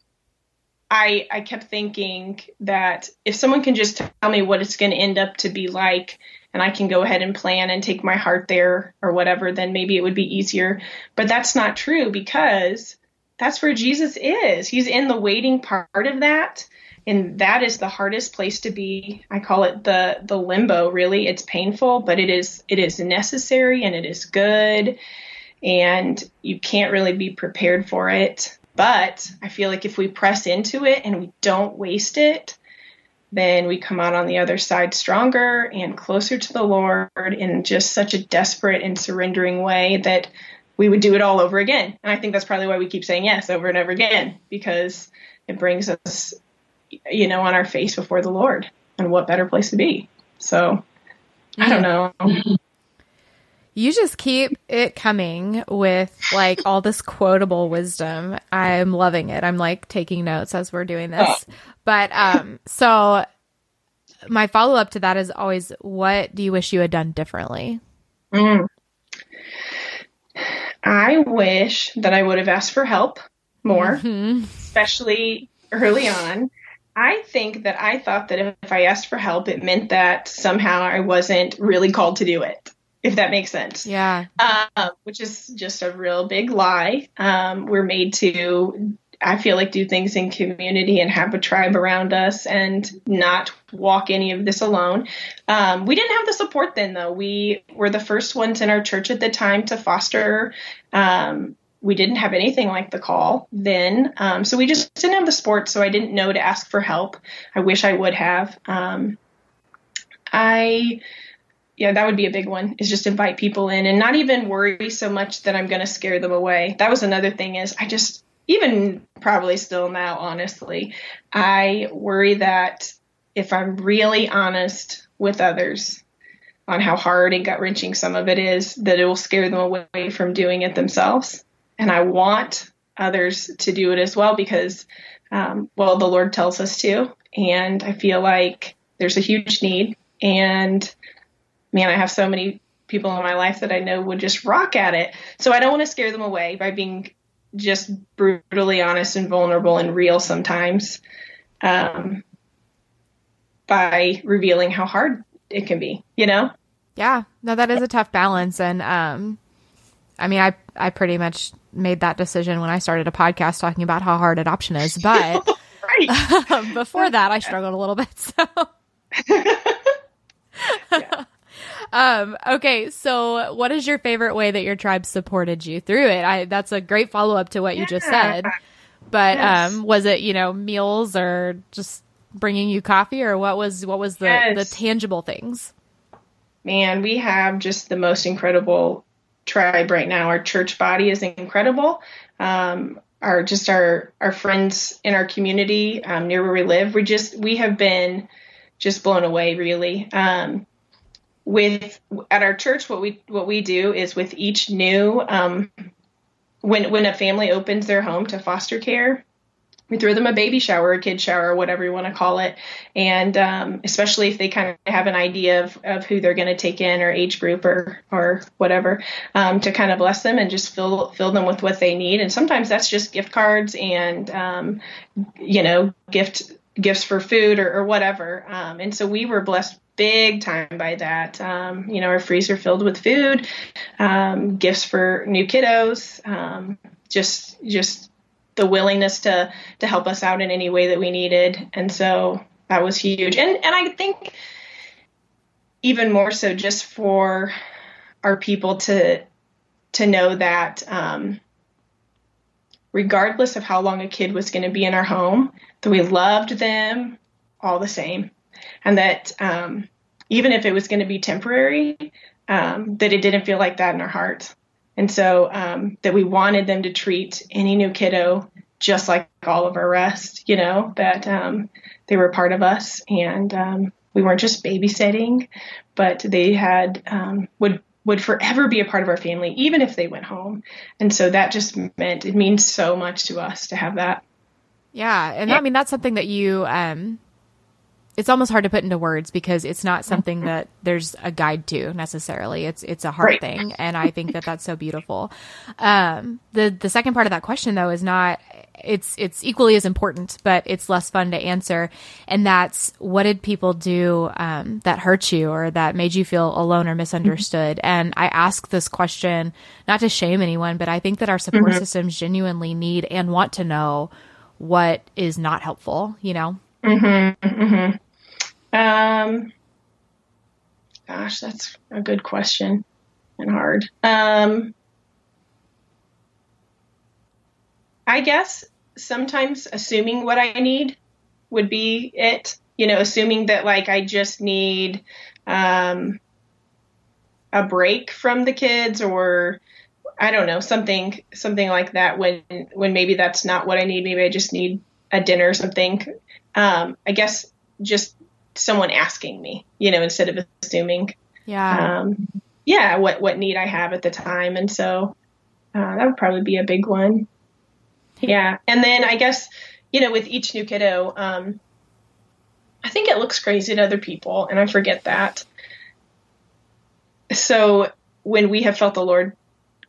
I I kept thinking that if someone can just tell me what it's going to end up to be like, and I can go ahead and plan and take my heart there or whatever, then maybe it would be easier. But that's not true because that's where Jesus is. He's in the waiting part of that and that is the hardest place to be i call it the the limbo really. It's painful but it is it is necessary and it is good. And you can't really be prepared for it. But i feel like if we press into it and we don't waste it then we come out on the other side stronger and closer to the lord in just such a desperate and surrendering way that we would do it all over again. And i think that's probably why we keep saying yes over and over again because it brings us you know, on our face before the Lord. And what better place to be? So I don't know. You just keep it coming with like all this quotable wisdom. I'm loving it. I'm like taking notes as we're doing this. Oh. But um so my follow up to that is always what do you wish you had done differently? Mm. I wish that I would have asked for help more, mm-hmm. especially early on. I think that I thought that if I asked for help, it meant that somehow I wasn't really called to do it, if that makes sense. Yeah. Uh, which is just a real big lie. Um, we're made to, I feel like, do things in community and have a tribe around us and not walk any of this alone. Um, we didn't have the support then, though. We were the first ones in our church at the time to foster um, we didn't have anything like the call then. Um, so we just didn't have the sports, So I didn't know to ask for help. I wish I would have. Um, I, yeah, that would be a big one is just invite people in and not even worry so much that I'm going to scare them away. That was another thing is I just, even probably still now, honestly, I worry that if I'm really honest with others, on how hard and gut wrenching some of it is, that it will scare them away from doing it themselves and I want others to do it as well because, um, well, the Lord tells us to, and I feel like there's a huge need. And man, I have so many people in my life that I know would just rock at it. So I don't want to scare them away by being just brutally honest and vulnerable and real sometimes um, by revealing how hard it can be, you know? Yeah, no, that is a tough balance. And um, I mean, I, I pretty much made that decision when I started a podcast talking about how hard adoption is. But before that, I struggled a little bit. So. yeah. Um, okay, so what is your favorite way that your tribe supported you through it? I that's a great follow up to what yeah. you just said. But yes. um, was it you know meals or just bringing you coffee or what was what was the yes. the tangible things? Man, we have just the most incredible tribe right now. Our church body is incredible. Um, our just our our friends in our community um, near where we live, we just we have been just blown away really. Um, with at our church, what we what we do is with each new um, when when a family opens their home to foster care, we throw them a baby shower, a kid shower, whatever you want to call it. And um, especially if they kind of have an idea of, of who they're going to take in or age group or, or whatever, um, to kind of bless them and just fill, fill them with what they need. And sometimes that's just gift cards and, um, you know, gift gifts for food or, or whatever. Um, and so we were blessed big time by that. Um, you know, our freezer filled with food, um, gifts for new kiddos, just just the willingness to to help us out in any way that we needed, and so that was huge. And and I think even more so just for our people to to know that um, regardless of how long a kid was going to be in our home, that we loved them all the same. and that um, even if it was going to be temporary, um, that it didn't feel like that in our hearts. And so um, that we wanted them to treat any new kiddo just like all of our rest, you know, that um, they were part of us and um, we weren't just babysitting, but they had um, would would forever be a part of our family, even if they went home. And so that just meant it means so much to us to have that. Yeah, and yeah. I mean that's something that you um it's almost hard to put into words because it's not something mm-hmm. that there's a guide to necessarily. It's it's a hard right. thing, and I think that that's so beautiful. Um, the the second part of that question though is not it's it's equally as important, but it's less fun to answer, and that's what did people do um, that hurt you or that made you feel alone or misunderstood? Mm-hmm. And I ask this question not to shame anyone, but I think that our support mm-hmm. systems genuinely need and want to know what is not helpful. You know. Mm-hmm, mm-hmm. Um, gosh, that's a good question and hard. Um, I guess sometimes assuming what I need would be it. You know, assuming that like I just need um, a break from the kids or I don't know something something like that. When when maybe that's not what I need. Maybe I just need a dinner or something um, I guess just someone asking me, you know, instead of assuming. Yeah. Um, yeah, what what need I have at the time, and so uh, that would probably be a big one. Yeah, and then I guess you know with each new kiddo, um, I think it looks crazy to other people, and I forget that. So when we have felt the Lord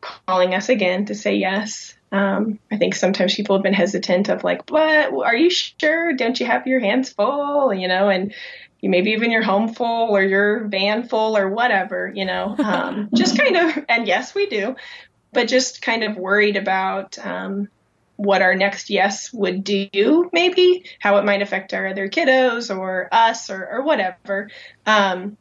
calling us again to say yes, um, I think sometimes people have been hesitant of like, what? Are you sure? Don't you have your hands full? You know, and you maybe even your home full or your van full or whatever, you know, um, just kind of, and yes, we do, but just kind of worried about, um, what our next yes would do, maybe how it might affect our other kiddos or us or, or whatever. Um,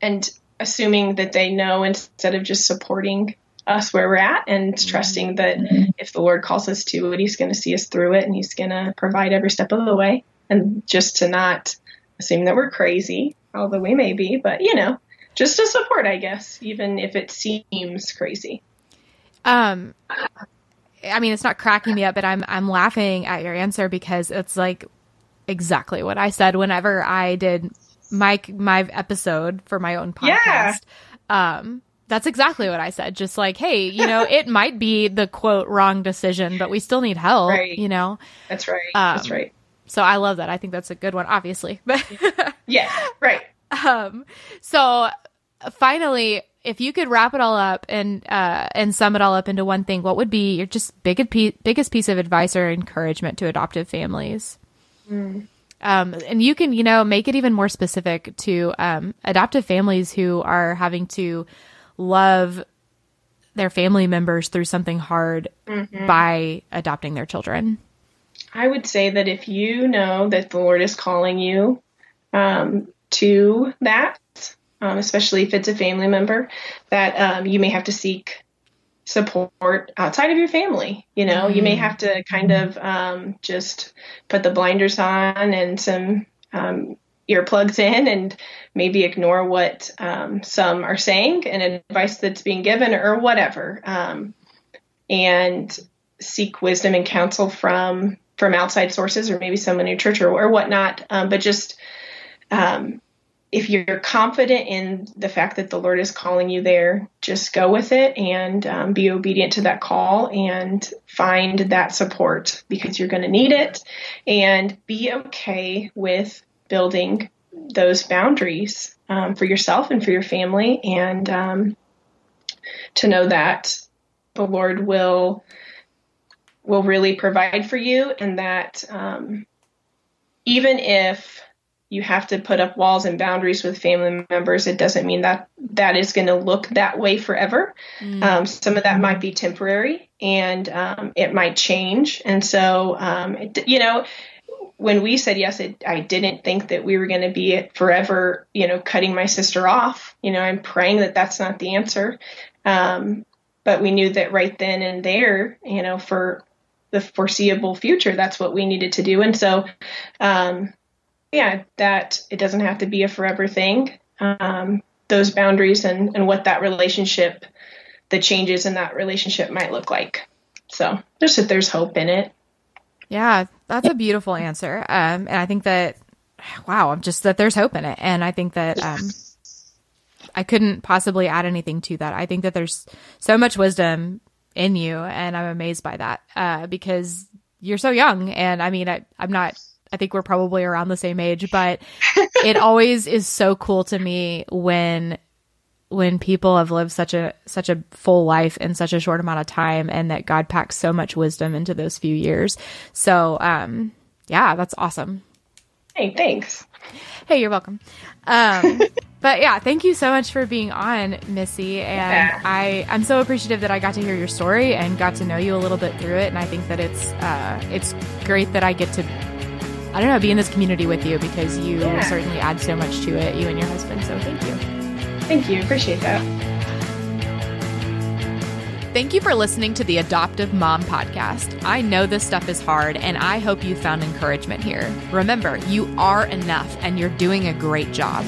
and assuming that they know instead of just supporting us where we're at and mm-hmm. trusting that if the Lord calls us to it, He's going to see us through it and He's going to provide every step of the way. And just to not assume that we're crazy, although we may be, but you know, just to support, I guess, even if it seems crazy. Um, I mean, it's not cracking me up, but I'm I'm laughing at your answer because it's like exactly what I said whenever I did my my episode for my own podcast. Yeah. Um, that's exactly what I said. Just like, hey, you know, it might be the quote wrong decision, but we still need help. Right. You know. That's right. Um, that's right. So I love that. I think that's a good one, obviously. But yeah, right. Um. So finally, if you could wrap it all up and uh and sum it all up into one thing, what would be your just biggest piece, biggest piece of advice or encouragement to adoptive families? Mm. Um, and you can, you know, make it even more specific to um, adoptive families who are having to love their family members through something hard mm-hmm. by adopting their children? I would say that if you know that the Lord is calling you um, to that, um, especially if it's a family member, that um, you may have to seek support outside of your family. You know, mm-hmm. you may mm-hmm. have to kind of um, just put the blinders on and some um, earplugs in and maybe ignore what um, some are saying and advice that's being given or whatever. Um, and seek wisdom and counsel from from outside sources or maybe someone in church or, or whatnot. Um, but just um, if you're confident in the fact that the lord is calling you there just go with it and um, be obedient to that call and find that support because you're going to need it. And be okay with building those boundaries um, for yourself and for your family, and um, to know that the Lord will will really provide for you, and that um, even if you have to put up walls and boundaries with family members, it doesn't mean that that is going to look that way forever. Mm. Um, some of that might be temporary, and um, it might change. And so, um, it, you know, when we said yes, it, I didn't think that we were going to be forever, you know, cutting my sister off. You know, I'm praying that that's not the answer. Um, but we knew that right then and there, you know, for the foreseeable future, that's what we needed to do. And so, um, yeah, that it doesn't have to be a forever thing. Um, those boundaries and, and what that relationship, the changes in that relationship might look like. So just that there's hope in it. Yeah, that's a beautiful answer. Um, and I think that, wow, I'm just that there's hope in it. And I think that, um, I couldn't possibly add anything to that. I think that there's so much wisdom in you, and I'm amazed by that uh, because you're so young. And I mean, I, I'm not. I think we're probably around the same age, but it always is so cool to me when when people have lived such a such a full life in such a short amount of time and that God packs so much wisdom into those few years. So um yeah, that's awesome. Hey, thanks. Hey, you're welcome. Um but yeah, thank you so much for being on, Missy. And yeah. I I'm so appreciative that I got to hear your story and got to know you a little bit through it and I think that it's uh it's great that I get to I don't know, be in this community with you because you yeah. certainly add so much to it, you and your husband. So thank you. Thank you. Appreciate that. Thank you for listening to the Adoptive Mom Podcast. I know this stuff is hard, and I hope you found encouragement here. Remember, you are enough and you're doing a great job.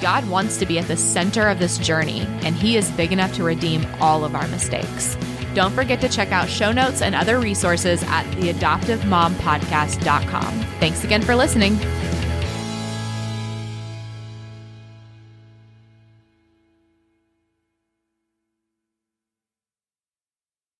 God wants to be at the center of this journey, and He is big enough to redeem all of our mistakes. Don't forget to check out show notes and other resources at theadoptivemompodcast.com. Thanks again for listening.